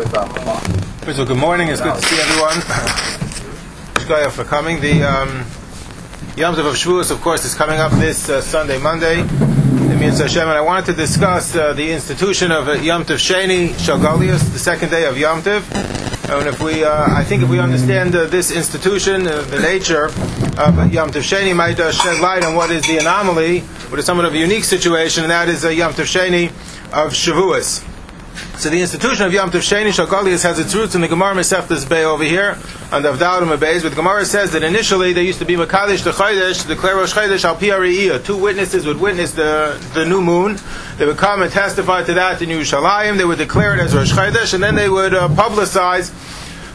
First of all, good morning. It's good to see everyone. Shkoya for coming. The um, Yom Tov of Shavuos, of course, is coming up this uh, Sunday, Monday. Hashem, and I wanted to discuss uh, the institution of uh, Yom Tov Sheni Shagalius, the second day of Yom Tov. And if we, uh, I think, if we understand uh, this institution, uh, the nature of Yom Tov Sheni, might uh, shed light on what is the anomaly, what is somewhat of a unique situation, and that is Yom Tov Sheni of Shavuos. So the institution of Yom Tov Sheni Shagalius has its roots in the Gemara Meseftas Bay over here, on the Avdalim Beis. But the Gemara says that initially they used to be Makadish the Chaydesh, declare Rosh Chaydesh al. Two witnesses would witness the, the new moon. They would come and testify to that in Yerushalayim. They would declare it as Rosh Chaydesh, and then they would uh, publicize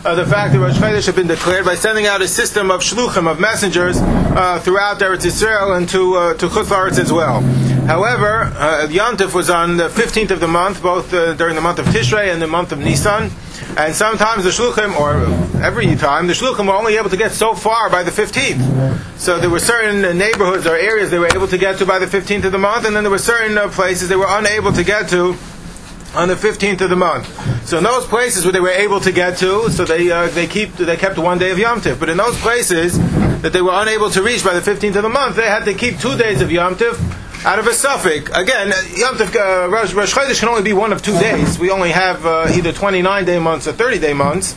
uh, the fact that Rosh Chodesh had been declared by sending out a system of shluchim, of messengers, uh, throughout Eretz Yisrael and to, uh, to Chutz as well. However, uh, Yontif was on the 15th of the month, both uh, during the month of Tishrei and the month of Nisan, and sometimes the shluchim, or every time, the shluchim were only able to get so far by the 15th. So there were certain neighborhoods or areas they were able to get to by the 15th of the month, and then there were certain uh, places they were unable to get to on the 15th of the month. So in those places where they were able to get to, so they uh, they keep they kept one day of Yom Tif. But in those places that they were unable to reach by the 15th of the month, they had to keep two days of Yom Tif out of a suffix. Again, Yom Tif uh, Rosh, Rosh Chodesh can only be one of two days. We only have uh, either 29 day months or 30 day months.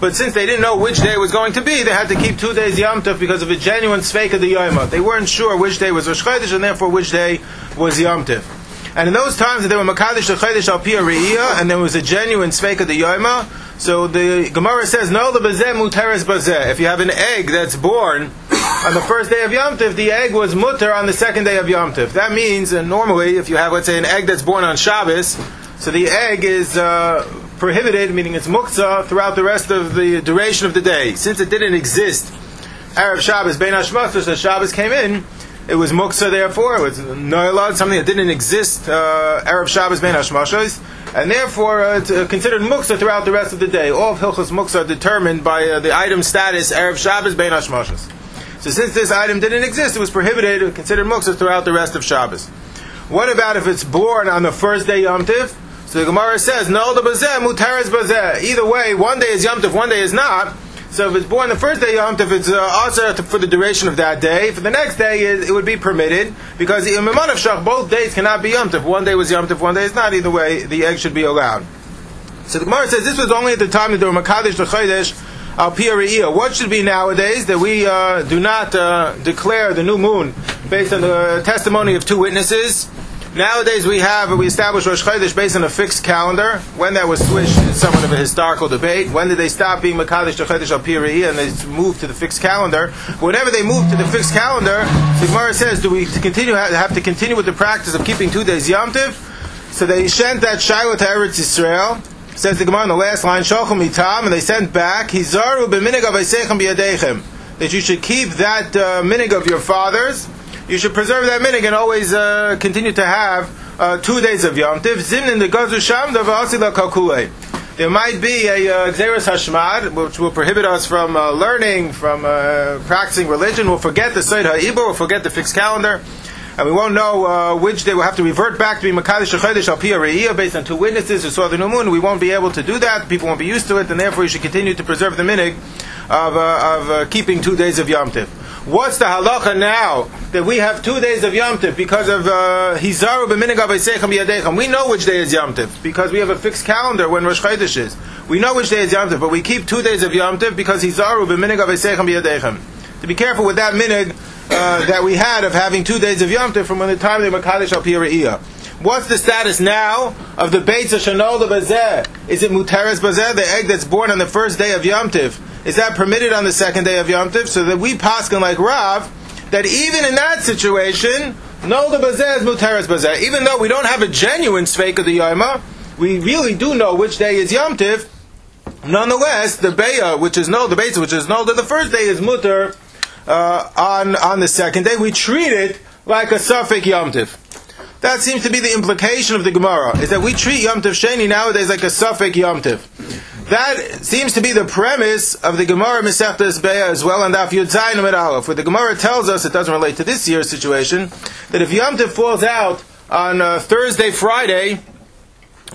But since they didn't know which day was going to be, they had to keep two days Yom Tov because of a genuine sveik of the Yom They weren't sure which day was Rosh Chodesh and therefore which day was Yom Tov. And in those times, there were Makadish Chodesh Al and there was a genuine Sveik of the Yoma. So the Gemara says, No, the Bazeh Muteres Bazeh. If you have an egg that's born on the first day of Yom Tiv, the egg was mutter on the second day of Yom Tiv. That means, and normally, if you have, let's say, an egg that's born on Shabbos, so the egg is uh, prohibited, meaning it's muktzah, throughout the rest of the duration of the day. Since it didn't exist, Arab Shabbos, Bein Hashmastos, as Shabbos came in, it was muksa, therefore, it was noilad, something that didn't exist, uh, Erev Shabbos ben Hashmashos, and therefore uh, it's uh, considered muksa throughout the rest of the day. All of Hilchos muksa are determined by uh, the item status, Erev Shabbos ben Hashmashos. So since this item didn't exist, it was prohibited, It considered muksa throughout the rest of Shabbos. What about if it's born on the first day Yom Tiv? So the Gemara says, no, the bazeh, mutares bazeh. Either way, one day is Yom Tiv, one day is not. So if it's born the first day Yom Tov, it's uh, also for the duration of that day. For the next day, it, it would be permitted because in of Shach, both days cannot be Yom Tov. One day was Yom Tov, one day is not. Either way, the egg should be allowed. So the Gemara says this was only at the time that there were Makadish the Chodesh al Pia What should be nowadays that we uh, do not uh, declare the new moon based on the testimony of two witnesses? Nowadays we have we establish Rosh Chodesh based on a fixed calendar. When that was switched is somewhat of a historical debate. When did they stop being Makadosh to Chodesh al and they moved to the fixed calendar? Whenever they moved to the fixed calendar, the Gemara says, do we continue have to continue with the practice of keeping two days Yom Tiv? So they sent that Shiloh to Eretz Yisrael. Says the Gemara in the last line, Shochem Itam, and they sent back Hizaru b'minig of that you should keep that uh, minig of your fathers you should preserve that minig and always uh, continue to have uh, two days of Yom Tiv. Zimnin the Gazu Sham Kalkule. There might be a uh, Hashmad, which will prohibit us from uh, learning, from uh, practicing religion. We'll forget the Seyd Ha'ibur, we'll forget the fixed calendar, and we won't know uh, which day we'll have to revert back to be Makadish Chodesh Al Piyah based on two witnesses who saw the new moon. We won't be able to do that. People won't be used to it, and therefore you should continue to preserve the minig of, uh, of keeping two days of Yom Tiv. What's the halacha now that we have two days of Yom Tiv because of uh, Hizaru b'minig We know which day is Yom Tiv because we have a fixed calendar when Rosh Chodesh is. We know which day is Yom Tiv, but we keep two days of Yom Tiv because Hizaru b'minig To be careful with that minig uh, that we had of having two days of Yom Tiv from when the time they Makadish al Piyariyah. What's the status now of the Beitz of Shanol Bazeh? Is it Muteres Bazeh, the egg that's born on the first day of Yom Tiv? Is that permitted on the second day of Yom Tiv? So that we paskin like Rav, that even in that situation, no the bazeh is muteres bazeh. Even though we don't have a genuine sveik of the Yoma, we really do know which day is Yom Tiv. Nonetheless, the beya, which is no, the beis, which is that the first day is muter uh, on on the second day. We treat it like a suffix Yom Tiv. That seems to be the implication of the Gemara, is that we treat Yom Tov Sheni nowadays like a suffix Yom Tov. That seems to be the premise of the Gemara Masechtas Beya as well, and Daf Yud Zayin Amid where the Gemara tells us, it doesn't relate to this year's situation, that if Yom Tov falls out on uh, Thursday, Friday,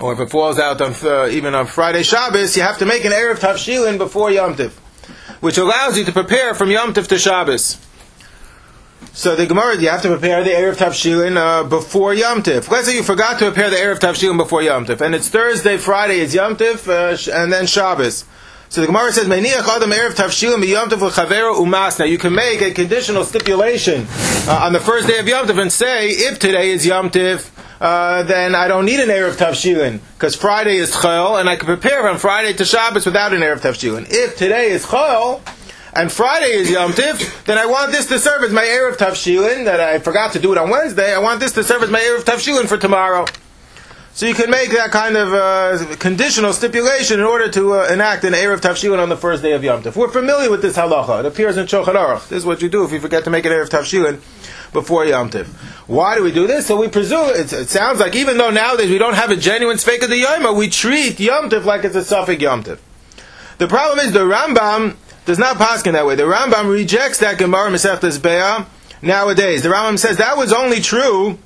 or if it falls out on uh, even on Friday Shabbos, you have to make an Erev Tavshilin before Yom Tiv, which allows you to prepare from Yom Tiv to Shabbos. So the Gemara, you have to prepare the Erev Tavshilin uh, before Yom Tiv. Let's say you forgot to prepare the Erev Tavshilin before Yom Tiv, and it's Thursday, Friday is Yom Tiv, uh, and then Shabbos. So the Gemara says, "Meiniach adam erev tavshilim b'yom tov l'chavero umas." Now you can make a conditional stipulation uh, on the first day of Yom Tov and say, if today is Yom Tov, uh, then I don't need an erev tavshilin because Friday is chol, and I can prepare from Friday to Shabbos without an erev tavshilin. If today is chol and Friday is Yom Tiv, then I want this to serve as my erev tavshilin that I forgot to do it on Wednesday. I want this to serve as my erev tavshilin for tomorrow. So you can make that kind of uh, conditional stipulation in order to uh, enact an Erev Tavshilin on the first day of Yom Tov. We're familiar with this halacha. It appears in Shulchan Aruch. This is what you do if you forget to make an Erev Tavshilin before Yom Tov. Why do we do this? So we presume, it, it sounds like even though nowadays we don't have a genuine Sfeik of the Yom we treat Yom Tov like it's a Suffolk Yom Tov. The problem is the Rambam does not pass in that way. The Rambam rejects that Gemara Masechtas Be'ah nowadays. The Rambam says that was only true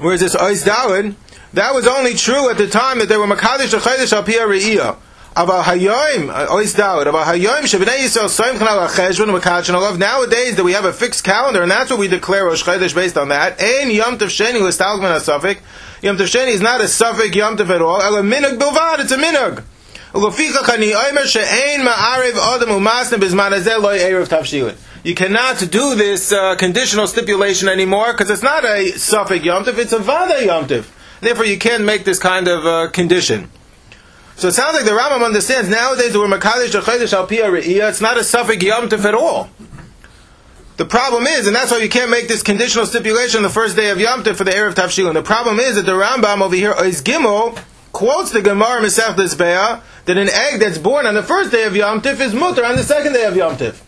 Whereas this Ois Dawid, that was only true at the time that they were Makadish Achedesh Al Pia Re'iyah. About Hayoim, uh, Ois Yisrael Soim. Nowadays that we have a fixed calendar, and that's what we declare Rosh Chodesh based on that. Ein Yom Tov Sheni was Talgman HaSafik. Yom Tov Sheni is not a Safik Yom Tov at all. Ela Minug Bilvad, it's a Minug. You cannot do this uh, conditional stipulation anymore because it's not a suffix yomtiv, it's a vada yomtiv. Therefore, you can't make this kind of uh, condition. So it sounds like the Rambam understands nowadays that we're Makadish Chodesh al It's not a suffix yomtiv at all. The problem is, and that's why you can't make this conditional stipulation the first day of Yom Tov for the erev Tavshilin. The problem is that the Rambam over here Gimel quotes the Gemara Masech Lizbeah that an egg that's born on the first day of Yom Tov is mutter on the second day of Yom Tov.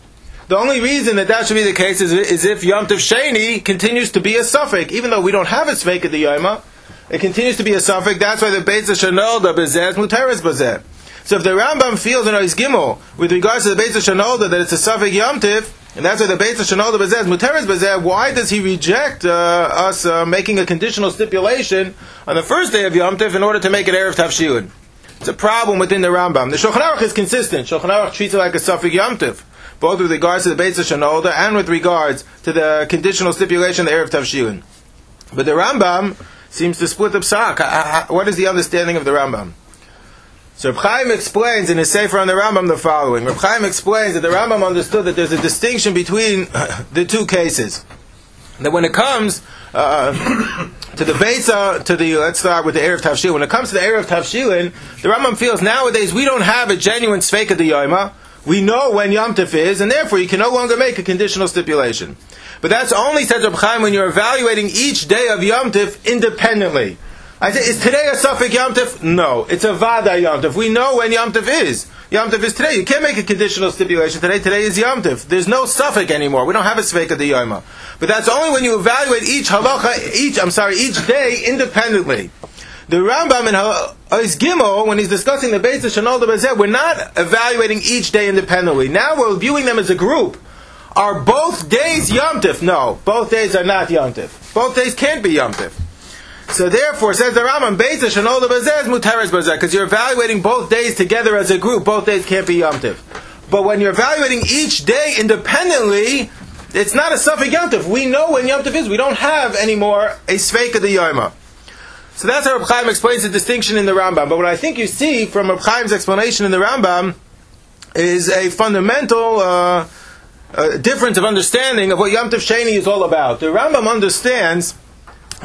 The only reason that that should be the case is, is if Yom Tov Sheni continues to be a suffix, even though we don't have a Sveik at the Yoma, it continues to be a suffix. That's why the Beitz Shanolda Bezeh Muteres Bezeh. So if the Rambam feels in Ois Gimel with regards to the Beitz Shanolda that it's a suffix Yom Tov, and that's why the Beitz Shanolda Bezeh Muteres Bezeh, why does he reject uh, us uh, making a conditional stipulation on the first day of Yom Tov in order to make it Erev Tavshiyud? It's a problem within the Rambam. The Shulchan Aruch is consistent. Shulchan Aruch treats it like a suffix Yom Tov both with regards to the Beitz Shanoda and with regards to the conditional stipulation, the Erev Tavshilin. But the Rambam seems to split the psak. What is the understanding of the Rambam? So Reb Chaim explains in his Sefer on the Rambam the following. Reb Chaim explains that the Rambam understood that there's a distinction between the two cases. That when it comes uh, to the Beitza, to the, let's start with the Erev Tavshilin. When it comes to the Erev Tavshilin, the Rambam feels nowadays we don't have a genuine Sveika of the Yoima we know when Yom Tov is, and therefore you can no longer make a conditional stipulation. But that's only, said Chaim, when you're evaluating each day of Yom Tov independently. I say, is today a suffix Yom Tov? No, it's a Vada Yom Tov. We know when Yom Tov is. Yom Tov is today. You can't make a conditional stipulation today. Today is Yom Tov. There's no suffix anymore. We don't have a Sveika de Yoma. But that's only when you evaluate each halacha, each, I'm sorry, each day independently. The Rambam in Ois Gimel, when he's discussing the base of Shanol Bezeh, we're not evaluating each day independently. Now we're viewing them as a group. Are both days Yom? No, both days are not Yom. Both days can't be Yom. So therefore, says the Rambam, Beitza Shanol Bezeh is Muteres Bezeh, because you're evaluating both days together as a group. Both days can't be Yom Tif. But when you're evaluating each day independently, it's not a suffix Yom Tif. We know when Yom Tif is. We don't have anymore a Sveika the Yoma. So that's how Reb explains the distinction in the Rambam. But what I think you see from Reb explanation in the Rambam is a fundamental uh, uh, difference of understanding of what Yom Tov Sheni is all about. The Rambam understands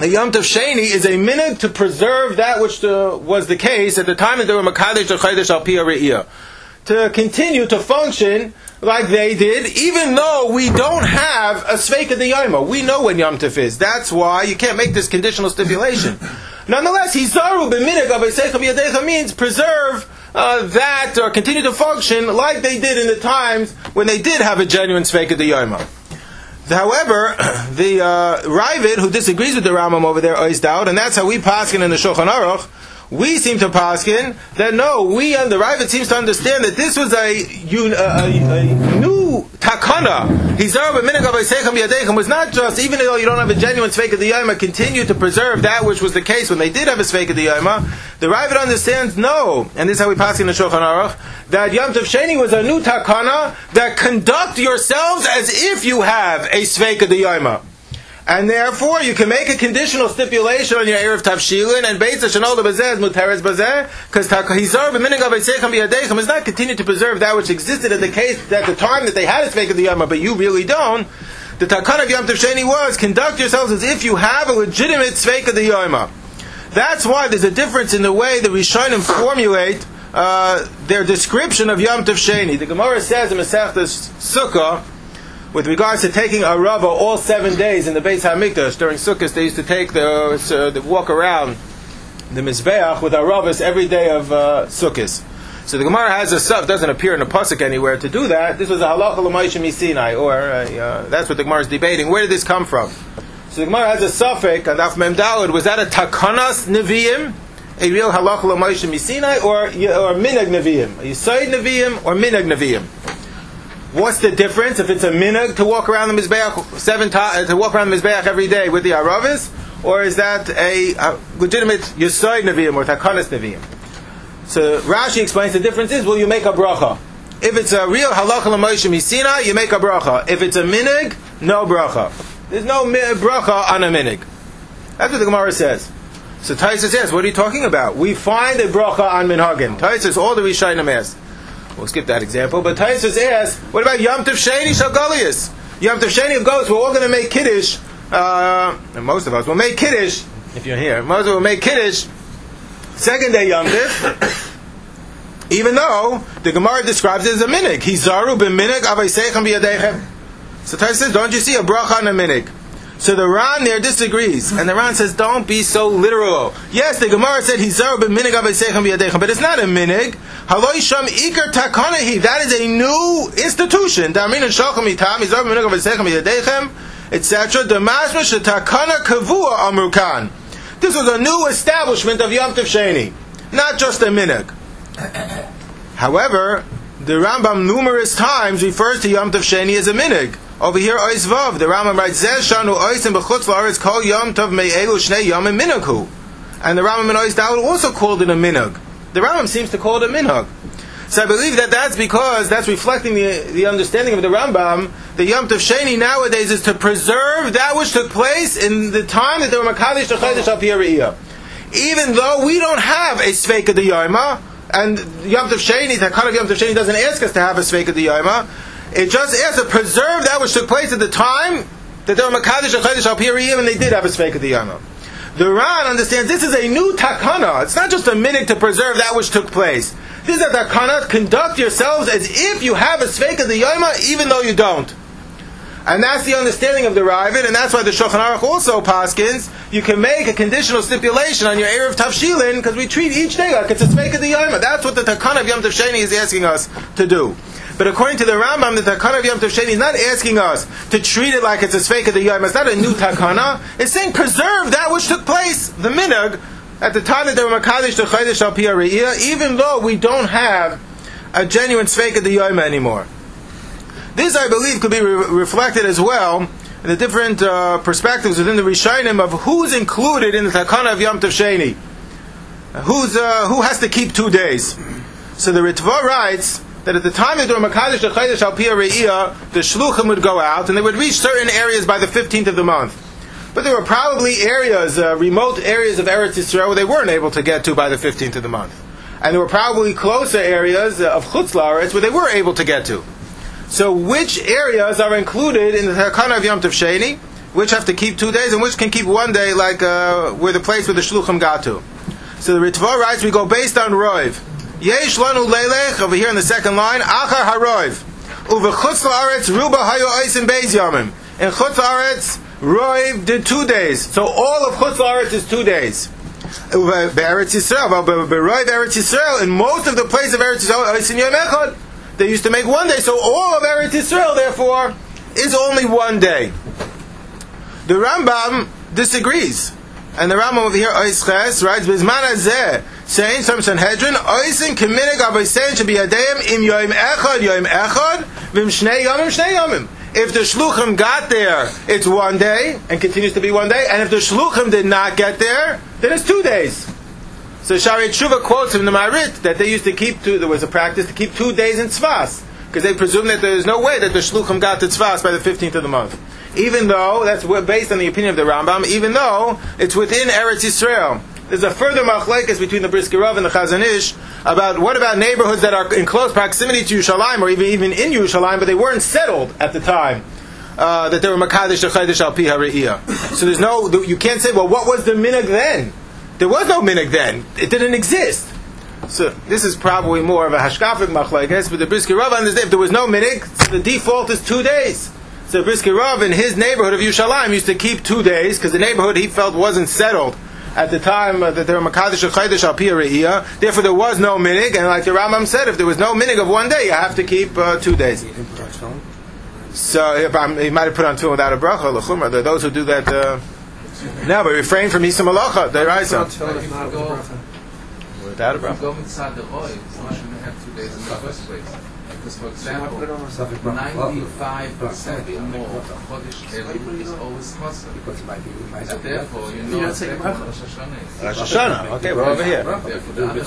that Yom Tov Sheni is a minute to preserve that which the, was the case at the time that there were Makadesh or Chaydesh Al To continue to function like they did, even though we don't have a Sveika the Yoma. We know when Yom Tov is. That's why you can't make this conditional stipulation. Nonetheless, Hizaru b'minig of means preserve uh, that or continue to function like they did in the times when they did have a genuine Sveika the Yoma. However, the uh, Ravid, who disagrees with the Rambam over there, is doubt, and that's how we paskin in the Shulchan Aruch, we seem to paskin that no, we and the Ravid seems to understand that this was a, a, a, a new takana. Hizar oh, b'minig avaysechem yadechem was not just even though you don't have a genuine sveik of the yoma, continue to preserve that which was the case when they did have a sveik of the yoma. The Ravid understands no, and this is how we pass in the Shulchan Aruch that Yom Tov Sheni was a new takana that conduct yourselves as if you have a sveik of the yoma. And therefore, you can make a conditional stipulation on your Erev Tavshilin, and Beitza Shanol Bazeh is Muteres Bazeh, because Hizar b'minig of b'yadechem is not continue to preserve that which existed at the case, at the time that they had a Sveik of the Yama, but you really don't. The Takana of Yom Tov Sheni was, conduct yourselves as if you have a legitimate Sveik of the Yama. That's why there's a difference in the way the Rishonim formulate uh, their description of Yom Tov Sheni. The Gemara says in Masechtas Sukkah, with regards to taking a rava all seven days in the Beis Hamikdash during Sukkot, they used to take the, uh, the walk around the mizbeach with aravas every day of uh, Sukkot. So the Gemara has a sub doesn't appear in the pasuk anywhere to do that. This was a halacha l'moishim Sinai, or uh, uh, that's what the Gemara is debating. Where did this come from? So the Gemara has a suffix and Af Memdalad. Was that a takanas neviim, a real halacha l'moishim Sinai, or or minag neviim, a yisaid neviim, or minag neviim? What's the difference if it's a minhag to walk around the mizbeach seven to, uh, to walk around the mizbeach every day with the aravis, or is that a, a legitimate yesod neviim or takanas neviim? So Rashi explains the difference is will you make a bracha? If it's a real halacha l'moishim misina, you make a bracha. If it's a minig, no bracha. There's no bracha on a minig. That's what the Gemara says. So Taisa says, what are you talking about? We find a bracha on minhagim. Taisa says all the Rishayim asked. We'll skip that example. But Taisus asks, what about Yom Tov Sheni Shalgalius? Yom Tov Sheni of Goats, we're all going to make Kiddush, uh, and most of us will make Kiddush, if you're here, most of us will make Kiddush, second day Yom Tov, even though the Gemara describes it as a minig. Hizaru b'minig avaysechem b'yadechem. So Taisus says, don't you see a bracha on a minig? So the Ran there disagrees, and the Ran says, "Don't be so literal." Yes, the Gemara said "Hizaru b'minig avesechem b'yadechem," but it's not a minig. Haloi sham ikar takanahi. That is a new institution. Etc. This was a new establishment of Yom Sheni, not just a minig. However, the Rambam numerous times refers to Yom Sheni as a minig. Over here, Ois Vav, the Rambam writes, Zeh shanu oisim b'chutz la'aretz kol yom tov me'elu shnei yom minaghu. And the Rambam in Ois also called it a minhag. The Rambam seems to call it a minhag. So I believe that that's because that's reflecting the, the understanding of the Rambam. The Yom Tov Sheni nowadays is to preserve that which took place in the time that there were Makadish Techayish Al Even though we don't have a Sveik of the Yoma, and Yom Tov Sheni, the kind of Yom Tov Sheni doesn't ask us to have a Sveik of the Yoma, it just asks to preserve that which took place at the time that there were Makadish and Chaydish al and they did have a Sveik of the Yama. The Ran understands this is a new takana. It's not just a minute to preserve that which took place. This is a takana. Conduct yourselves as if you have a Sveik of the Yama, even though you don't. And that's the understanding of the Ravid, and that's why the Shulchan Aruch also paskins. You can make a conditional stipulation on your Erev Tavshilin because we treat each day like it's a Sveik of the Yama. That's what the Takana of Yom Tov Sheni is asking us to do. But according to the Rambam, the Takana of Yom Tov Sheni is not asking us to treat it like it's a Sveik of the Yom. It's not a new Takana. It's saying preserve that which took place, the Minag, at the time that they were Makadish to Chaydish al even though we don't have a genuine Sveik of the Yom anymore. This, I believe, could be re- reflected as well in the different uh, perspectives within the Rishonim of who's included in the Takana of Yom Tov Sheni. Who's, uh, who has to keep two days? So the Ritva writes that at the time of they were Makadish Chaydish Al the Shluchim would go out and they would reach certain areas by the 15th of the month. But there were probably areas, uh, remote areas of Eretz Yisrael where they weren't able to get to by the 15th of the month. And there were probably closer areas of Chutz La'aretz where they were able to get to. So which areas are included in the Takana of Yom Tov Sheni, which have to keep two days, and which can keep one day, like uh, where the place where the Shluchim got to? So the Ritva writes, we go based on Roiv. Yesh lanu leilech over here in the second line. Achar haroiv. Uve chutz laaretz ruba hayo oisim beis yamim. In chutz laaretz, roiv did two days. So all of chutz laaretz is two days. Uve be'eretz Yisrael, be'roiv Eretz Yisrael, in most of the places of Eretz Yisrael, oisim yom echad. They used to make one day. So all of Eretz Yisrael, therefore, is only one day. The Rambam disagrees. And the Rambam over here, Oisches, writes, Bizman saying from Sanhedrin, Oisin Kiminig Avoisen should be Adayim im Yoim Echad, Yoim Echad, Vim shnei yomim, shnei yomim. If the shluchim got there, it's one day and continues to be one day. And if the shluchim did not get there, then it's two days. So Shari Tshuva quotes from the Marit that they used to keep two. There was a practice to keep two days in Tzfas because they presume that there is no way that the shluchim got to Tzfas by the fifteenth of the month. Even though that's based on the opinion of the Rambam, even though it's within Eretz Yisrael. There's a further machlekes between the Brisker Rav and the Chazon Ish about what about neighborhoods that are in close proximity to Yerushalayim or even even in Yerushalayim, but they weren't settled at the time. Uh, that they were Makadish Chaydish Al Pi So there's no, you can't say, well, what was the minig then? There was no minig then. It didn't exist. So this is probably more of a hashkafic machlekes, but the Brisker Rav understands if there was no minig, so the default is two days. So Brisker Rav in his neighborhood of Yerushalayim used to keep two days because the neighborhood he felt wasn't settled at the time uh, that they were Makadish or Chaydish al Re'iyah. Therefore, there was no minig, and like the Rambam said, if there was no minig of one day, you have to keep uh, two days. So, if I'm, he might have put on two without a bracha, lechumra. There are those who do that. Uh, no, but refrain from Isa Malacha, the Raisa. Without a bracha. Go inside the oil, why should we have two days in the first place? Because, for example, 95% more of Chodesh Elul is always Chosr. And therefore, you know, it's like Rosh Hashanah. Rosh Hashanah. Okay, we're over here. Therefore, the other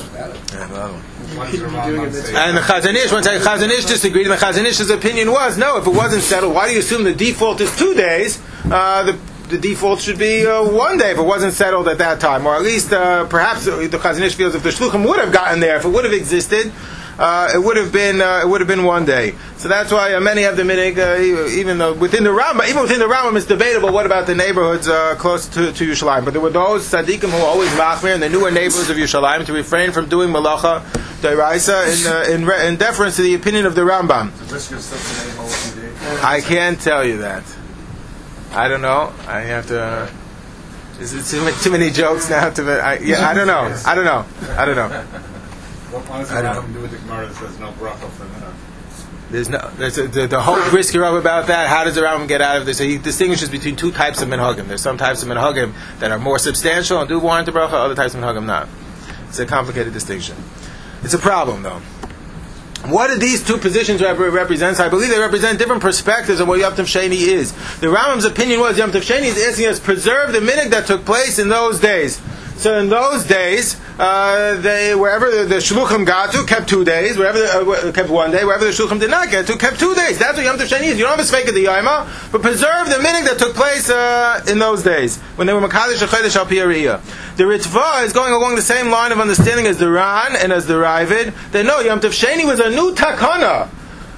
And the Chazon Ish, one second, Chazon Ish disagreed, and the Chazon Ish's opinion was, no, if it wasn't settled, why do you assume the default is two days? Uh, the, the default should be uh, one day if it wasn't settled at that time, or at least uh, perhaps the Chazon Ish feels if the Shluchim would have gotten there, if it would have existed, uh, it would have been uh, it would have been one day. So that's why uh, many have the minig. Uh, even though within the Rambam, even within the Rambam, it's debatable. What about the neighborhoods uh, close to, to Yerushalayim? But there were those tzaddikim who were always machmir in the newer neighborhoods of Yerushalayim to refrain from doing malacha deraisa in, in, in deference to the opinion of the Rambam. I can't tell you that. I don't know. I have to. Is it too, too many jokes now? To I, yeah, I don't know. I don't know. I don't know. What what does I it don't have to do with the Gemara that says no bracha for minhag? There's no there's a, the, the whole risky rub about that. How does the Rambam get out of this? So he distinguishes between two types of minhagim. There's some types of minhagim that are more substantial and do warrant a bracha. Other types of minhagim not. It's a complicated distinction. It's a problem though. What do these two positions rep- represent? I believe they represent different perspectives of what Yom Tov Sheni is. The Rambam's opinion was Yom Tov Sheni is asking us preserve the minhag that took place in those days. So in those days, uh, they wherever the, shluchim got to kept two days. Wherever the, uh, kept one day. Wherever the shluchim did not get to kept two days. That's what Yom Tov Sheni is. You don't have a speak of the Yoma, but preserve the minhag that took place uh, in those days when they were Makadish Achedesh Al Piyariya. The Ritva is going along the same line of understanding as the Ran and as the Ravid. That no, Yom Tov Sheni was a new takana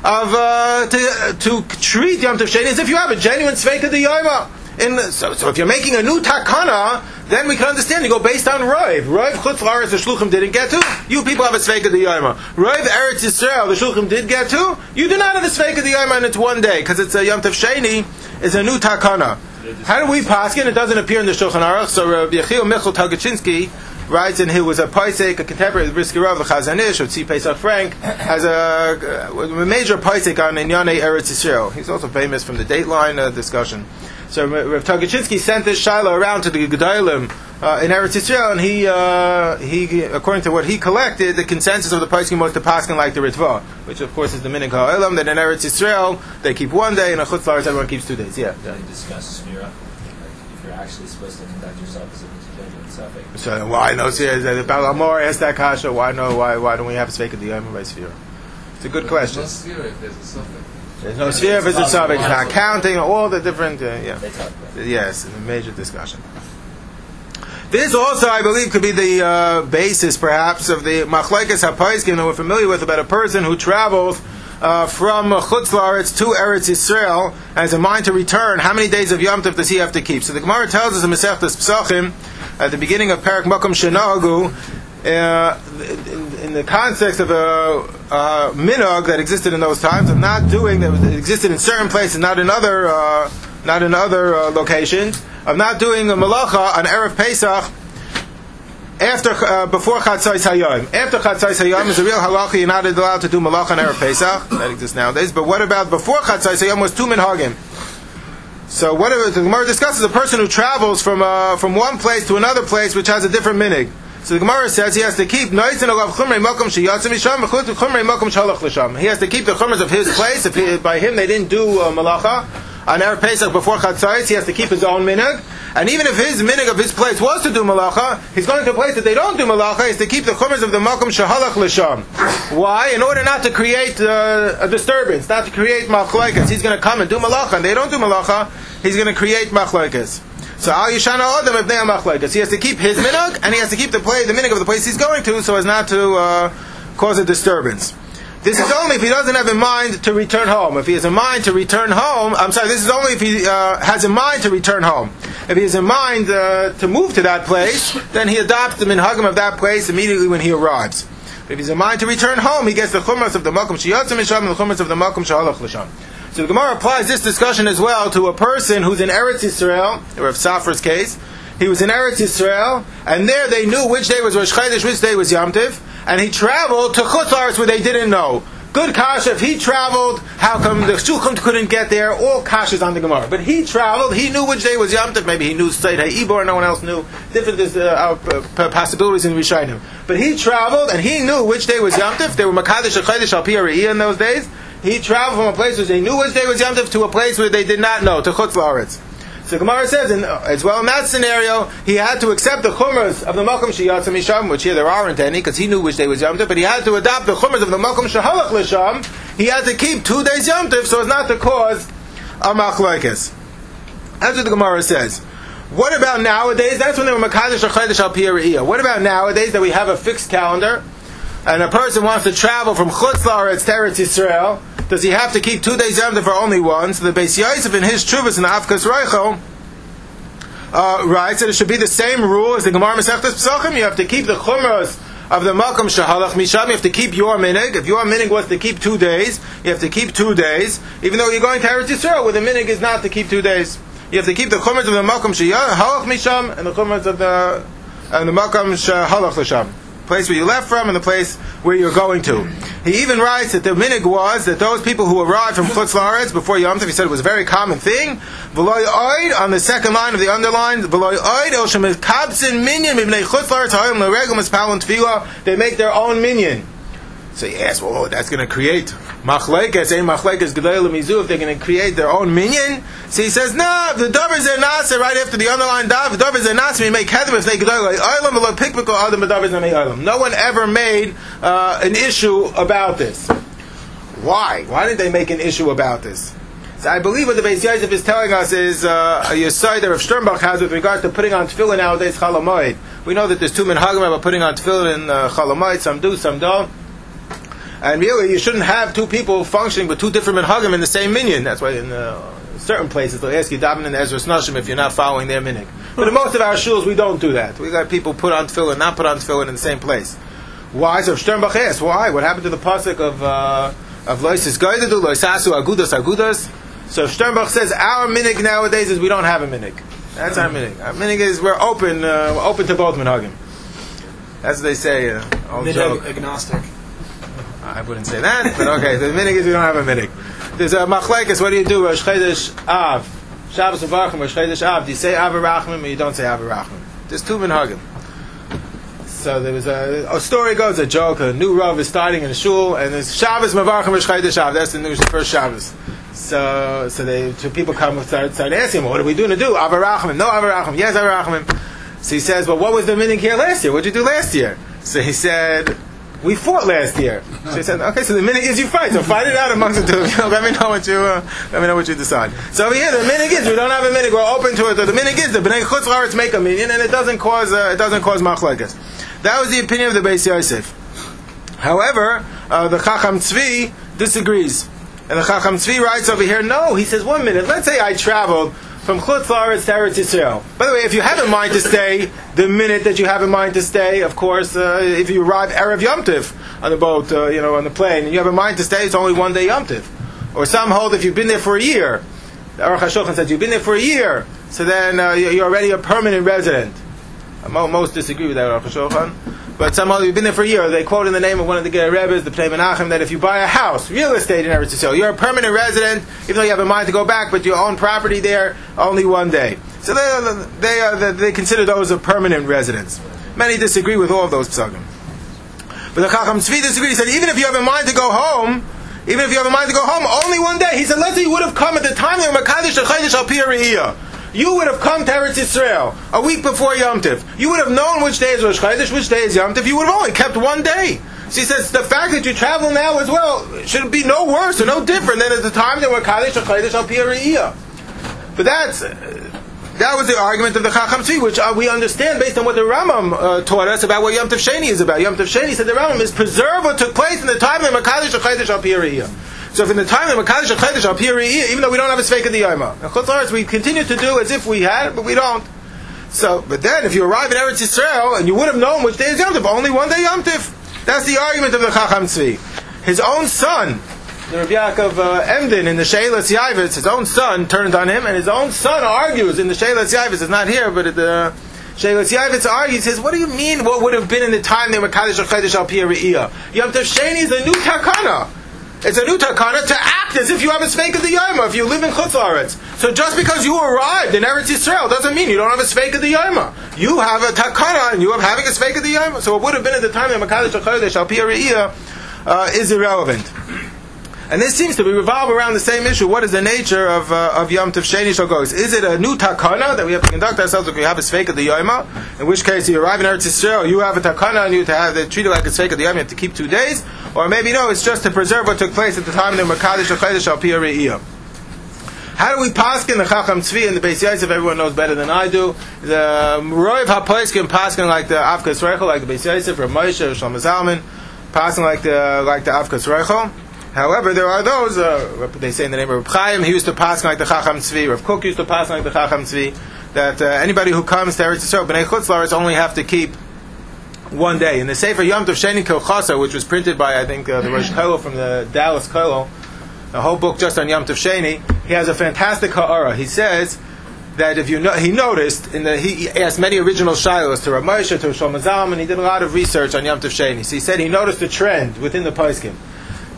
of uh, to, to treat Yom Tov Sheni as if you have a genuine Sveika the Yoma. In so, so if you're making a new takana, then we can understand. You go based on Roiv. Roiv Chutz Laretz the Shluchim didn't get to. You people have a Sveika the Yoma. Roiv Eretz Yisrael the Shluchim did get to. You do not have a Sveika the Yoma and it's one day because it's a Yom Tov Sheni is a new takana. How do we paskin? It It doesn't appear in the Shulchan Aruch. So Rabbi Yechiel Michal Tukachinsky writes, and he was a paisek, a contemporary of Brisker Rav Chazon Ish, or Pesach Frank, has a, a major paisek on Inyane Eretz Yisrael. He's also famous from the Dateline uh, discussion. So Rav Tukachinsky sent this Shiloh around to the Gedalim uh, in Eretz Yisrael, and he, uh, he, according to what he collected, the consensus of the Paiskim was to Paskin like the Ritva, which of course is the Minig HaElam, that in Eretz Yisrael, they keep one day, and in Chutz everyone keeps two days. Yeah. Then you discuss Smira, like if you're actually supposed to conduct yourself as a genuine suffix. So why no see the Balamor asked that kasha? Why no? Why why don't we have a the Yom by sphere? It's a good question. No sphere if there's a suffix. There's no sphere of it's a suffix. It's not counting all the different. Uh, yeah. Yes, a major discussion. This also, I believe, could be the uh, basis, perhaps, of the machlekes hapaiskim that we're familiar with about a person who travels uh, from Chutz Laaretz to Eretz Yisrael and has a mind to return. How many days of Yom Tov does he have to keep? So the Gemara tells us in Masechtas Pesachim at the beginning of Parak Makom Shenagu. Uh, in, the context of a, a minog that existed in those times of not doing that existed in certain places, not in other, uh, not in other uh, locations, of not doing a malacha on erev Pesach after uh, before Chatzais Hayom. After Chatzais Hayom is a real halacha. You're not allowed to do malacha on erev Pesach. That exists nowadays. But what about before Chatzais Hayom was two minhagim. So what the Gemara discusses a person who travels from uh, from one place to another place which has a different minig. So the Gemara says he has to keep. He has to keep the chumras of his place. If he, by him they didn't do uh, malacha on Erev Pesach before Chatzais, he has to keep his own minhag. And even if his minhag of his place was to do malacha, he's going to a place that they don't do malacha. Has to keep the chumras of the makom shahalach l'sham. Why? In order not to create uh, a disturbance, not to create machlokes. He's going to come and do malacha, and they don't do malacha. He's going to create machlokes. So al yishana adam ibnei machlokes. He has to keep his minhag, and he has to keep the play, the minhag of the place he's going to, so as not to uh, cause a disturbance. This is only if he doesn't have in mind to return home. If he has in mind to return home, I'm sorry, this is only if he uh, has in mind to return home. If he has in mind uh, to move to that place, then he adopts the minhagim of that place immediately when he arrives. If he's in mind to return home, he gets the chumras of the makom shiyatzim misham and the chumras of the makom shahalach l'sham. So the Gemara applies this discussion as well to a person who's in Eretz Yisrael, or of Safra's case. He was in Eretz Yisrael, and there they knew which day was Rosh Chodesh, which day was Yom Tiv, and he traveled to Chutz La'aretz where they didn't know. Good kasha. If he traveled, how come the shulchan couldn't get there? All kashas on the Gemara. But he traveled. He knew which day was Yom Tov. Maybe he knew Seid Ha'ibor. No one else knew. Different uh, uh, possibilities in Rishayim. But he traveled and he knew which day was Yom Tov. They were Makadosh Chodesh Al in those days. He traveled from a place where they knew which day was Yom Tov to a place where they did not know, to Chutz La'aretz. So Gemara says, in, uh, as well in that scenario, he had to accept the chumras of the Makom Shiyatza Misham, which here there aren't any, because he knew which day was Yom Tov, but he had to adopt the chumras of the Makom Shahalach Lisham. He had to keep two days Yom Tov so as not to cause a machlokes. That's what the Gemara says. What about nowadays? That's when they were Makadosh Chodesh Al What about nowadays that we have a fixed calendar, and a person wants to travel from Chutz La'aretz to Eretz Yisrael, does he have to keep two days Yom for only one? So the Beis Yosef in his Truvas in the Avkas Reichel uh, writes that it should be the same rule as the Gemara Masechtas Pesachim. You have to keep the Chumras of the Malkam Shahalach Misham. You have to keep your minig. If your minig was to keep two days, you have to keep two days, even though you're going to Eretz Yisrael, where the minig is not to keep two days. You have to keep the Chumras of the Malkam Shahalach Misham and the Chumras of the and the Malkam Shahalach Lisham place where you left from and the place where you're going to. He even writes that the minig was that those people who arrived from Chutz La'aretz before Yom Tov, he said it was a very common thing. On the second line of the underline, v'loy oid, el shem kabsin minyan they make their own minyan. So asks, well, that's going to create machlekes, a machlekes gedol mizu, if they're going to create their own minion. So he says, no, the davar is nasa right after the underlined dav, the davar is nasa, we make heather if they gedol oilam, v'lo pikpiko adam davar oilam. No one ever made uh, an issue about this. Why? Why did they make an issue about this? So I believe what the Beis Yosef is telling us is uh, a yesod that Rav Sternbach has with regard to putting on tefillin nowadays chalamoid. We know that there's two minhagim about putting on tefillin in uh, chalamoid. Some do, some don't. And really, you shouldn't have two people functioning with two different minhagim in the same minyan. That's why in uh, certain places they'll ask you daven and Ezra Nashim if you're not following their minhag. But in most of our shuls, we don't do that. We got people put on tefillin, not put on tefillin in the same place. Why? So Sternbach asks, why? What happened to the pasuk of uh, of Loisis Goydadu, Loisasu Agudas Agudas? So Sternbach says our minhag nowadays is we don't have a minhag. That's our minhag. Our minhag is we're open, uh, we're open to both minhagim. That's what they say. Uh, old joke. agnostic. I wouldn't say that, but okay. The minig is we don't have a minig. There's a machlekes. What do you do? Rosh Chodesh Av, Shabbos Avachim, Rosh Chodesh Av. Do you say Av or you don't say Av? There's two minhagim. So there was a, a story goes a joke. A new rav is starting in a shul, and it's Shabbos Mavarchim Rosh Chodesh Av. That's the new first Shabbos. So, so they, so people come and start, start asking him, what are we doing to do? Av No Av Yes Av So he says, well, what was the minig here last year? What did you do last year? So he said, we fought last year. She said, okay, so the minute is you fight, so fight it out amongst the two of you. let me know what you, uh, let me know what you decide. So over here, the minute is we don't have a minute. We're open to it. The minute is the bnei chutz la'aretz make a minyan, and it doesn't cause, uh, it doesn't cause machlekes. That was the opinion of the Beis Yosef. However, uh, the Chacham Tzvi disagrees, and the Chacham Tzvi writes over here, no, he says, one minute. Let's say I traveled from Chutz La'aretz to Eretz Yisrael. By the way, if you have in mind to stay, the minute that you have in mind to stay, of course, uh, if you arrive Erev Yom Tiv on the boat, uh, you know, on the plane, and you have in mind to stay, it's only one day Yom Tiv. Or some hold if you've been there for a year. The Aruch HaShulchan says you've been there for a year, so then uh, you're already a permanent resident. I mo most disagree with that Aruch HaShulchan. But somehow you've been there for a year. They quote in the name of one of the Rebbes, the Pnei Menachem, that if you buy a house, real estate in Eretz Yisrael, you're a permanent resident, even though you have a mind to go back, but you own property there only one day. So they, they, uh, they consider those a permanent residents. Many disagree with all of those psagim. But the Chacham Tzvi disagreed. He said, even if you have a mind to go home, even if you have a mind to go home, only one day. He said, let's say you would have come at the time of Makadish Al Piyah You would have come to Eretz Yisrael a week before Yom Tiv. You would have known which day is Rosh Chodesh, which day is Yom Tiv. You would have only kept one day. She says the fact that you travel now as well should be no worse or no different than at the time that were Kaddish or Chodesh Al But that's that was the argument of the Chacham Tzvi, which uh, we understand based on what the Rambam uh, taught us about what Yom Tov Sheni is about. Yom Tov Sheni said the Rambam is preserve what took place in the time of Makadish Chodesh Al. So if in the time of Makadish Chodesh Al Piyariyah, even though we don't have a Sveik of the Yoma, Chutz we continue to do as if we had, but we don't. So, but then if you arrive in Eretz Yisrael and you would have known which day is Yom Tov, only one day Yom Tov. That's the argument of the Chacham Tzvi. His own son, the Rabbi Yaakov uh, Emden in the Sheilas Yavitz, his own son turned on him, and his own son argues in the Sheilas Yavitz. It's not here, but the Sheilas Yavitz argues. He says, "What do you mean? What would have been in the time they were Kaddish or Chedesh al Yom Tov Sheni is a new takana. It's a new takana to act as if you have a sveik of the Yoma if you live in Chutz So just because you arrived in Eretz Yisrael doesn't mean you don't have a sveik of the Yoma. You have a takana and you have having a sveik of the Yoma. So it would have been at the time that Makadish Chedesh al Piyah uh, is irrelevant. And this seems to be revolve around the same issue. What is the nature of, uh, of Yom Tov Sheni Shogos? Is it a new takana that we have to conduct ourselves if we have a sveik of the Yoma? In which case, you arrive in Eretz Yisrael, you have a takana on you to have it treated like a sveik of the Yoma, you have to keep two days? Or maybe no, it's just to preserve what took place at the time of the Makadish Chedesh al Piyah how do we paskin the Chacham Tzvi and the Beis Yosef? Everyone knows better than I do. The Roiv HaPoiskin paskin like the Avkas Reichel, like the Beis Yosef, or Moshe, or Shlomo Zalman, paskin like the like the Avkas Reichel. However, there are those, uh, they say in the name of Reb Chaim, he used to pass like the Chacham Tzvi, Rav Kook used to pass like the Chacham Tzvi, that uh, anybody who comes there is to Eretz Yisrael, B'nai Chutz only have to keep one day. In the Sefer Yom Tov Sheni Kehilchaso, which was printed by, I think, uh, the Rosh Kollel from the Dallas Kollel, a whole book just on Yom Tov Sheni, he has a fantastic ha'ara. He says that if you know, he noticed, in the, he asked many original shilos to Rav Moshe, to Shlomo Zalman, he did a lot of research on Yom Tov Sheni. So he said he noticed a trend within the Paiskim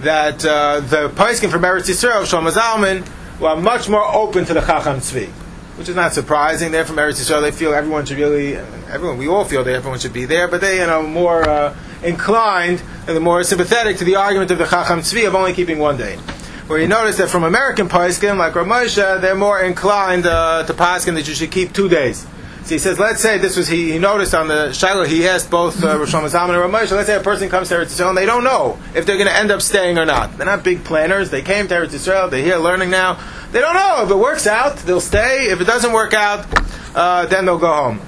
that uh, the Paiskim from Eretz Yisrael, Shlomo Zalman, were much more open to the Chacham Tzvi, which is not surprising. They're from Eretz Yisrael; they feel everyone should really, everyone, we all feel that everyone should be there, but they, you know, more uh, inclined and more sympathetic to the argument of the Chacham Tzvi of only keeping one day. Where you notice that from American Paiskim, like Rav Moshe, they're more inclined uh, to Paiskim that you should keep two days. So he says, let's say this was he, he noticed on the Shiloh, he asked both uh, Rosh Hashanah and Ramesh, let's say a person comes to Eretz and they don't know if they're going to end up staying or not. They're not big planners. They came to Eretz. They're here learning now. They don't know. If it works out, they'll stay. If it doesn't work out, uh, then they'll go home.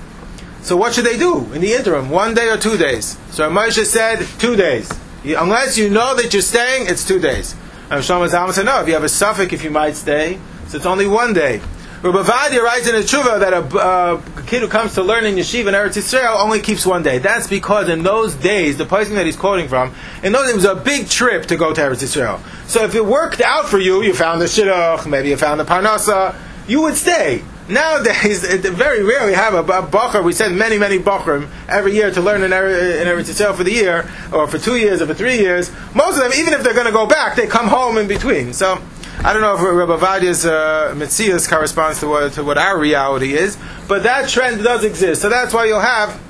So what should they do in the interim? One day or two days? So Moshe said, two days. Unless you know that you're staying, it's two days. And Shlomo Zalman said, no, if you have a suffix, if you might stay, so it's only one day. Rabbi Vadia writes in a tshuva that a uh, kid who comes to learn in yeshiva in Eretz Yisrael only keeps one day. That's because in those days, the person that he's quoting from, in those it was a big trip to go to Eretz Yisrael. So if it worked out for you, you found the shidduch, maybe you found the parnasa, you would stay. Nowadays, it very rarely have a, a bacher. We send many, many bacherim every year to learn in, in Eretz Yisrael for the year, or for two years, or for three years. Most of them, even if they're going to go back, they come home in between. So I don't know if Rabbi Vadia's uh, Metzias corresponds to what, to what our reality is, but that trend does exist. So that's why you'll have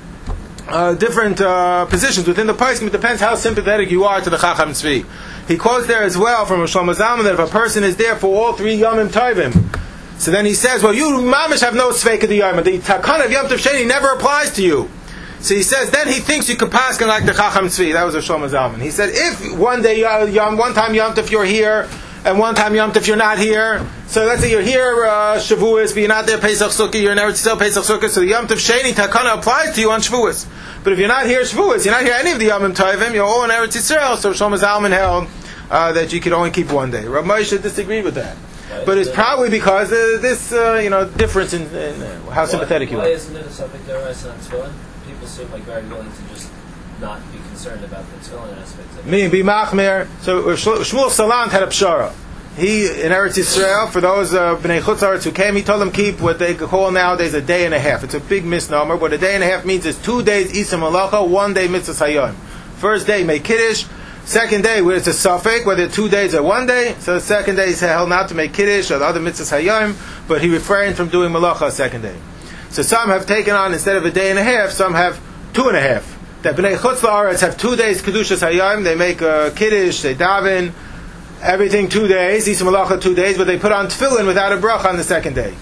uh, different uh, positions within the Paiskim. It depends how sympathetic you are to the Chacham Tzvi. He quotes there as well from Shlomo Zalman that if a person is there for all three Yomim Tovim, so then he says, well, you mamish have no sveik of the Yom. The Takan of Yom Tov Sheni never applies to you. So he says, then he thinks you could pass like the Chacham Tzvi. That was a Shlomo Zalman. He said, if one day, Yom, one time Yom Tov you're here, and one time Yom Tov you're not here. So let's say you're here uh, Shavuos, but you're not there Pesach Sukkah. You're in Eretz Yisrael Pesach Sukkah. So the Yom Tov Sheni Takana applies to you on Shavuos. But if you're not here Shavuos, you're not here any of the Yom Tovim. You're all in Eretz Yisrael. So Shlomo Zalman held uh, that you could only keep one day. Rav Moshe disagreed with that. but it's probably because of this, uh, you know, difference in, in uh, how sympathetic you are. Why isn't it a subject on? People seem like very willing to just not be concerned about the tefillin aspect of it. Me, be machmer. So uh, Shmuel Salant had a pshara he in Eretz Yisrael for those uh, bnei chutzaretz who came, he told them keep what they call nowadays a day and a half. It's a big misnomer. What a day and a half means is two days isa malacha, one day mitzvah hayom. First day make kiddush. Second day, where it's a suffix, whether two days or one day. So the second day is held not to make kiddush or the other mitzvahs hayom, but he refrained from doing malacha second day. So some have taken on instead of a day and a half, some have two and a half. That Bnei Chutz La'aretz have two days Kedushas Hayom, they make a Kiddush, they daven, everything two days, Yisra Malacha two days, but they put on tefillin without a bracha on the second day.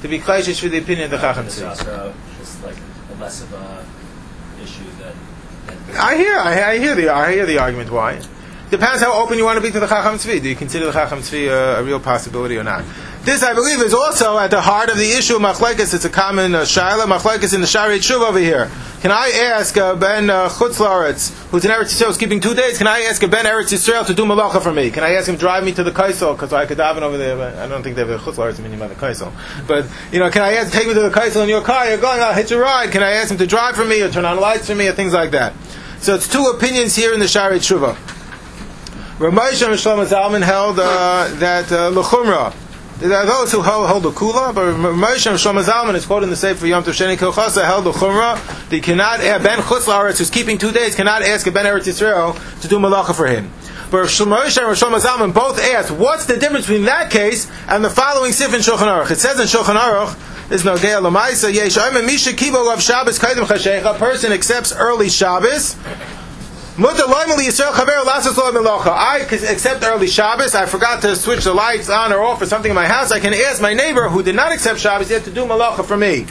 To be Klaishish for the opinion of the Chacham Tzvi. also just like a less of a issue than I hear, I, I hear the, I hear the argument. Why? Depends how open you want to be to the Chacham Tzvi. Do you consider the Chacham Tzvi a, a real possibility or not? This, I believe, is also at the heart of the issue of Machlekes. It's a common uh, shaila. Machlekes in the Shari Tshuva over here. Can I ask uh, Ben uh, Chutz La'aretz, who's in Eretz Yisrael, is keeping two days? Can I ask a Ben Eretz Yisrael to do malacha for me? Can I ask him to drive me to the Kaisel because I could daven over there? But I don't think they have a Chutz La'aretz meaning the Kaisel. But you know, can I ask take me to the Kaisel in your car? You're going. I'll hitch a ride. Can I ask him to drive for me or turn on lights for me or things like that? So it's two opinions here in the Shaarei Teshuva. Ramosha and Shlomo Zalman held uh, that uh, L'chumra. Those who hold, hold the kula, but Moshe Shlomo Zalman is quoted in the Sefer Yom Tov Sheni Kehilchaso held the chumra. They cannot Ben Chutz La'aretz, who's keeping two days, cannot ask a Ben Eretz Yisrael to do malacha for him. But Moshe and Shlomo Zalman both asked, what's the difference between that case and the following sif in Shulchan Aruch? It says in Shulchan Aruch, there's no Geya Lamaisa, Yesh Misha Kibo of Shabbos Kaidim Chashecha, a person accepts early Shabbos, I accept early Shabbos. I forgot to switch the lights on or off or something in my house. I can ask my neighbor who did not accept Shabbos yet to do malacha for me.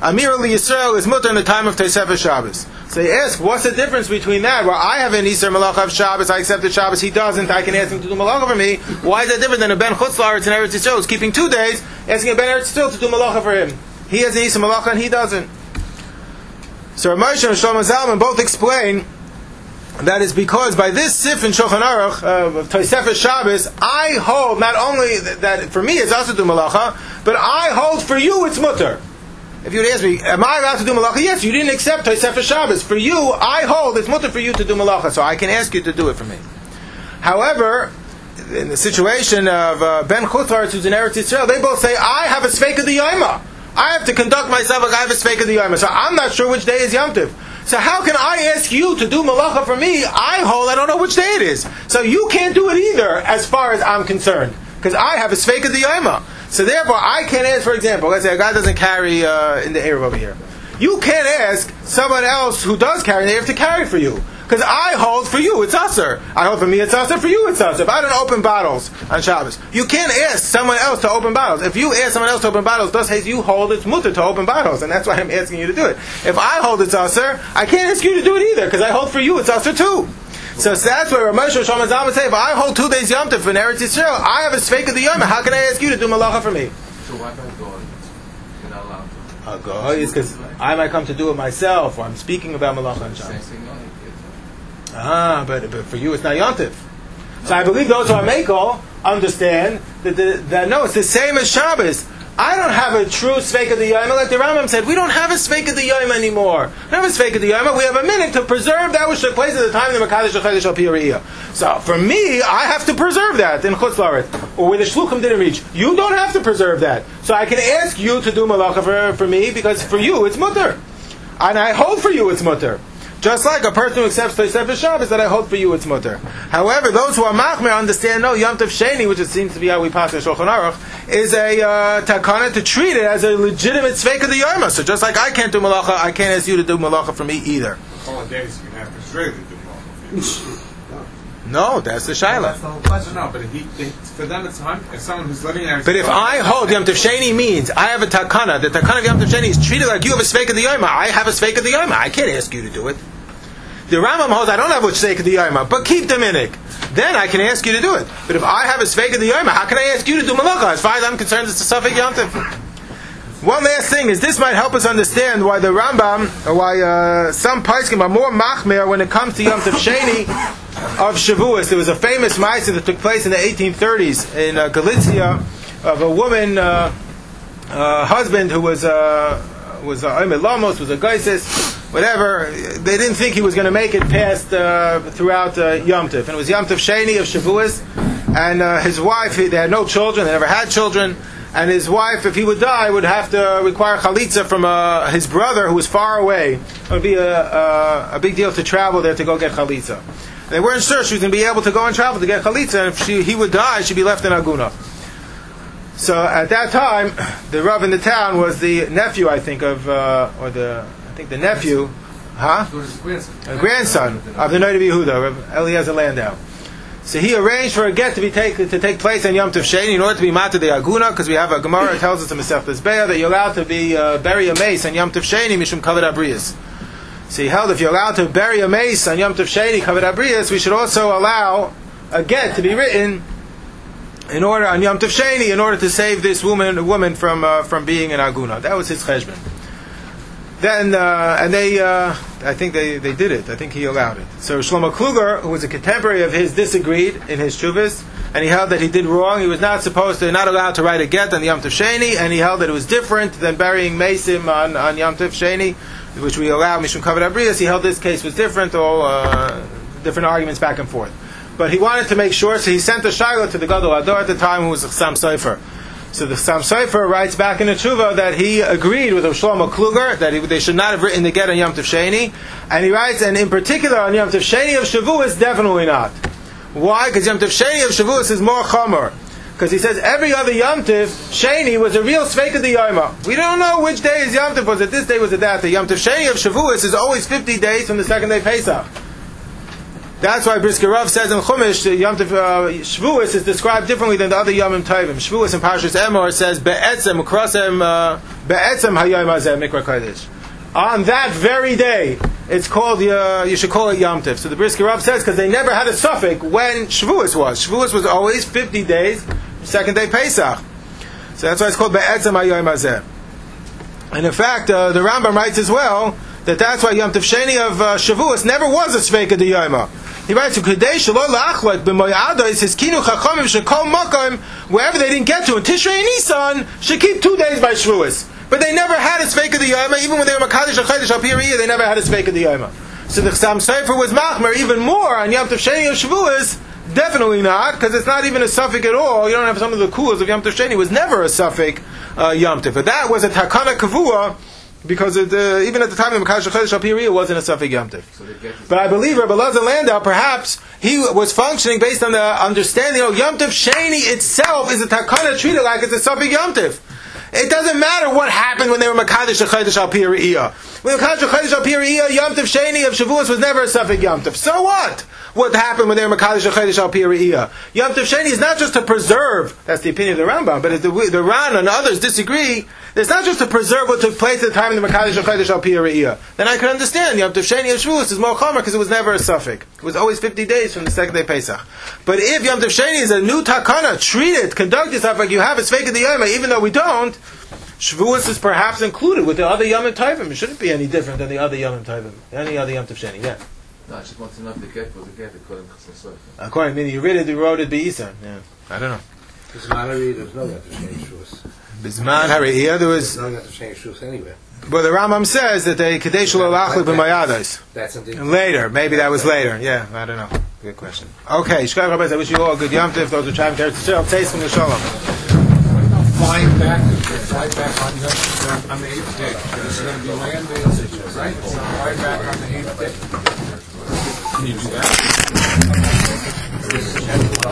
Amir li Yisrael is mutter in the time of Tosefes Shabbos. So they ask, what's the difference between that? Well, I have an issur malacha of Shabbos. I accepted Shabbos. He doesn't. I can ask him to do malacha for me. Why is that different than a Ben Chutzlar? It's an Eretz Yisrael who's keeping two days, asking a Ben Eretz Yisrael to do malacha for him. He has an issur malacha and he doesn't. So Moshe and Shlomo Zalman both explain that is because by this sif in Shulchan Aruch uh, of Shabbos, I hold not only that, that for me it's also do malacha, but I hold for you it's mutter. If you would ask me, am I allowed to do malacha? Yes, you didn't accept Tosefes Shabbos. For you, I hold it's mutter for you to do malacha, so I can ask you to do it for me. However, in the situation of uh, Ben Chutzaretz who's in Eretz Yisrael, they both say, I have a sveik of the Yoma. I have to conduct myself like I have a sveik of the Yoma. So I'm not sure which day is Yom Tiv. So how can I ask you to do malacha for me? I hold, I don't know which day it is. So you can't do it either, as far as I'm concerned, because I have a sveik of the yoma. So therefore, I can't ask. For example, let's say a guy doesn't carry uh, in the air over here. You can't ask someone else who does carry in the to carry for you. Because I hold for you, it's usher. I hold for me, it's usher. For you, it's usher. If I don't open bottles on Shabbos, you can't ask someone else to open bottles. If you ask someone else to open bottles, thus hey, you hold it's mutter to open bottles, and that's why I'm asking you to do it. If I hold it's usher, I can't ask you to do it either, because I hold for you, it's usher too. So, so that's where Ramesh Shlomo Zalman say, if I hold two days Yom Tov in Eretz Yisrael, I have a sveik of the Yom. How can I ask you to do malacha for me? So why by God? You're not allowed to. Go. Because I might come to do it myself, or I'm speaking about malacha Same Shabbos. Ah, but, but for you it's not yontif. So I believe those who are Mako understand that, the, that no, it's the same as Shabbos. I don't have a true Sveik of the Yom. Like the Rambam said, we don't have a Sveik of the Yom anymore. We don't have a Sveik of the Yom. We have a minute to preserve that which took place at the time of the Makadosh Chodesh Alpiyariya. So for me, I have to preserve that in Chutz La'aretz, or where the Shluchim didn't reach. You don't have to preserve that. So I can ask you to do Malacha for, for me, because for you it's Mutter. And I hope for you it's Mutter. Just like a person who accepts Tosefes Shabbos, that I hold for you it's mutter. However, those who are machmer understand no Yom Tov Sheni, which it seems to be how we pass in Shulchan Aruch, is a uh, takana to treat it as a legitimate sveik of the Yoma. So just like I can't do malacha, I can't ask you to do malacha for me either. Holidays, you can have Israeli do more. No, that's the shaila. That's the whole question. No, but he, they, for them it's time. If someone who's living there, But if I hold Yom Tov Sheni means I have a takana, the takana of Yom Tov Sheni is treated like you have a sveik of the Yoma. I have a sveik of the Yoma. I can't ask you to do it. The Rambam holds I don't have a sveik of the Yoma, but keep the minik. Then I can ask you to do it. But if I have a sveik of the Yoma, how can I ask you to do malacha? As far as I'm concerned, it's a suffix Yom Tov. One last thing is this might help us understand why the Rambam, or why uh, some Paiskim are more machmer when it comes to Yom Tov Sheni of Shavuos. There was a famous Maisa that took place in the 1830s in uh, Galicia of a woman, uh, uh, husband who was uh, was a Omer Lamos, was a Geisis, whatever. They didn't think he was going to make it past uh, throughout uh, Yom Tov. And it was Yom Tov Sheni of Shavuos. And uh, his wife, he, they had no children, they never had children. And his wife, if he would die, would have to require chalitza from uh, his brother who was far away. It would be a, a, a big deal to travel there to go get chalitza. They weren't sure she was going to be able to go and travel to get chalitza, and if she, he would die, she'd be left in Aguna. So at that time, the Rav in the town was the nephew, I think, of, uh, or the, I think the nephew Huh? It was his grandson. a grandson of the Yehuda, of Eliezer Landau. So he arranged for a get to be take, to take place on Yom Tov Sheni in order to be mata de aguna, because we have a Gemara that tells us in Masechtas Beah that you're allowed to be uh, bury a mace on Yom Tov Sheni mishum kavod abrius. So he held if you're allowed to bury a mace on Yom Tov Sheni kavod abrius, we should also allow a get to be written in order on Yom Tov Sheni in order to save this woman woman from uh, from being an aguna. That was his cheshbon. Then uh, and they, uh, I think they, they did it. I think he allowed it. So Shlomo Kluger, who was a contemporary of his, disagreed in his chuvas, and he held that he did wrong. He was not supposed to, not allowed to write a get on Yom Tov Sheni, and he held that it was different than burying Mesim on, on Yom Tov Sheni, which we allow Mishum Kavod Abrias. He held this case was different, all uh, different arguments back and forth. But he wanted to make sure, so he sent a shayla to the Gadol Ador at the time, who was Chassam Sofer. So the Chassam Sofer writes back in the Tshuva that he agreed with Shlomo Kluger that he, they should not have written the get on Yom Tov Sheni, and he writes, and in particular on Yom Tov Sheni of Shavuos, definitely not. Why? Because Yom Tov Sheni of Shavuos is more chomer. Because he says every other Yom Tov Sheni was a real Sveik of the Yoma. We don't know which day is Yom Tov. Was it this day? Was it that? The Yom Tov Sheni of Shavuos is always 50 days from the second day Pesach. That's why Brisker Rav says in Chumash that Yom Tov uh, Shavuos is described differently than the other Yomim Tovim. Shavuos in Parshas Emor says Be'etzem Krosem uh, Be'etzem Hayom Hazeh Mikra Kodesh. On that very day, it's called uh, you should call it Yom Tov. So the Brisker Rav says because they never had a suffix when Shavuos was. Shavuos was always 50 days, second day Pesach. So that's why it's called Be'etzem Hayom Hazeh. And in fact, uh, the Rambam writes as well that that's why Yom Tov Sheni of uh, Shavuos never was a Sveika de Yoma. He writes, "Kadei shelo la'achlek b'moyado." He says, "Kinu chachamim shekol makom wherever they didn't get to in Tishrei and Nisan should keep two days by Shavuos." But they never had a sveik of the Yoma, even when they were Makadosh Achadosh Al Piriyah, they never had a sveik of the Yoma. So the Chassam Sofer was machmer even more on Yom Tov Sheni of Shavuos. Definitely not, because it's not even a suffix at all. You don't have some of the kulas of Yom Tov Sheni. It was never a suffix uh, Yom Tov. That was a takana kavua because it, uh, even at the time of Makadosh Achadosh Al Piriyah, it wasn't a suffix Yom Tov. So they get this- But I believe Rabbi Lazar Landau, perhaps he was functioning based on the understanding of Yom Tov Sheni itself is a takana treated like it's a suffix Yom Tov. It doesn't matter what happened when they were Makadosh Achadosh Al Piriyah. When Makadosh Achadosh Al Piriyah, Yom Tov Sheni of Shavuos was never a suffix Yom Tov. So what? What happened when they were Makadosh Achadosh Al Piriyah? Yom Tov Sheni is not just to preserve, that's the opinion of the Rambam, but if the, the Ran and others disagree, it's not just to preserve what took place at the time of the Makadosh Achadosh Al Piriyah. Then I can understand Yom Tov Sheni of Shavuos is more chomer because it was never a suffix. It was always 50 days from the second day Pesach. But if Yom Tov Sheni is a new takana, treat it, conduct yourself like you have a Sveika the Yoma, even though we don't, Shavuos is perhaps included with the other Yom Tovim. It shouldn't be any different than the other Yom Tovim, any other Yom Tov Sheni. Yeah. No, I just want to know if the get was a get according to Chassam Sofer. According to me, you read it, you wrote it Beisa. Yeah. I don't know. Because Mallory, there's no got to change shoes. Bisman Hariyah, there was. There's no got to change shoes anywhere. But the Rambam says that they Kadesh Lachlik b'mayados. That's something. Later, maybe that was later. Yeah, I don't know. Good question. Okay, Shkar Rabbis, I wish you all a good Yom Tov. Those who are traveling to Eretz Yisrael, taste from the Shalom. Flying back, fly back on the, on the eighth day. This is going to be land day, right? So fly back on the eighth day. Can you do that?